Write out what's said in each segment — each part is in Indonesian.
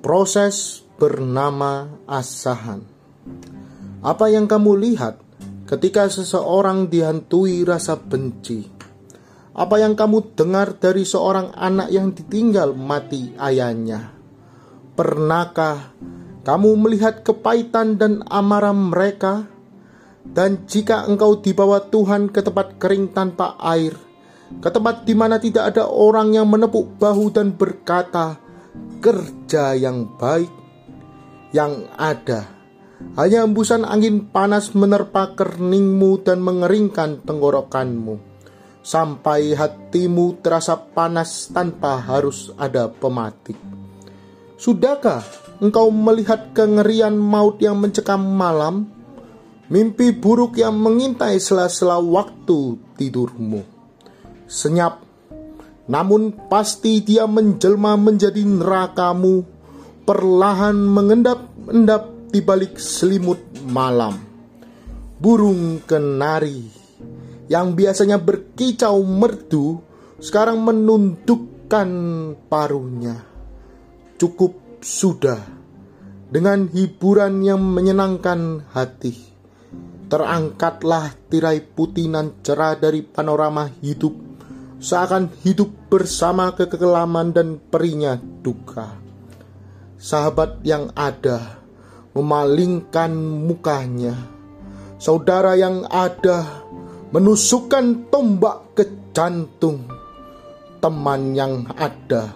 Proses bernama asahan. Apa yang kamu lihat ketika seseorang dihantui rasa benci? Apa yang kamu dengar dari seorang anak yang ditinggal mati ayahnya? Pernahkah kamu melihat kepahitan dan amarah mereka? Dan jika engkau dibawa Tuhan ke tempat kering tanpa air, ke tempat di mana tidak ada orang yang menepuk bahu dan berkata, "Kerja yang baik," yang ada hanya embusan angin panas menerpa keningmu dan mengeringkan tenggorokanmu, sampai hatimu terasa panas tanpa harus ada pematik. Sudahkah engkau melihat kengerian maut yang mencekam malam? Mimpi buruk yang mengintai sela-sela waktu tidurmu. Senyap, namun pasti dia menjelma menjadi nerakamu, perlahan mengendap-endap di balik selimut malam. Burung kenari yang biasanya berkicau merdu sekarang menundukkan paruhnya. Cukup sudah dengan hiburan yang menyenangkan hati Terangkatlah tirai putih nan cerah dari panorama hidup, seakan hidup bersama kekelaman dan perinya duka. Sahabat yang ada memalingkan mukanya, saudara yang ada menusukkan tombak ke jantung, teman yang ada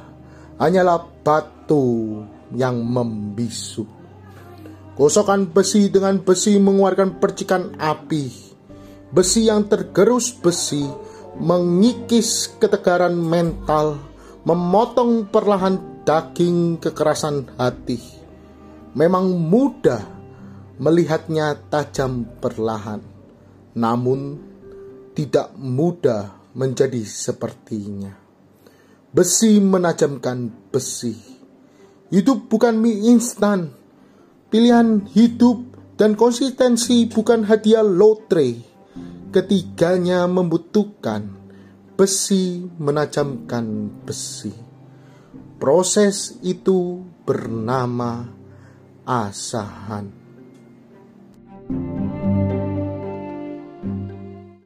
hanyalah batu yang membisu. Gosokan besi dengan besi mengeluarkan percikan api. Besi yang tergerus besi mengikis ketegaran mental, memotong perlahan daging kekerasan hati. Memang mudah melihatnya tajam perlahan, namun tidak mudah menjadi sepertinya. Besi menajamkan besi. Hidup bukan mie instan, Pilihan hidup dan konsistensi bukan hadiah lotre. Ketiganya membutuhkan besi menajamkan besi. Proses itu bernama asahan. thank you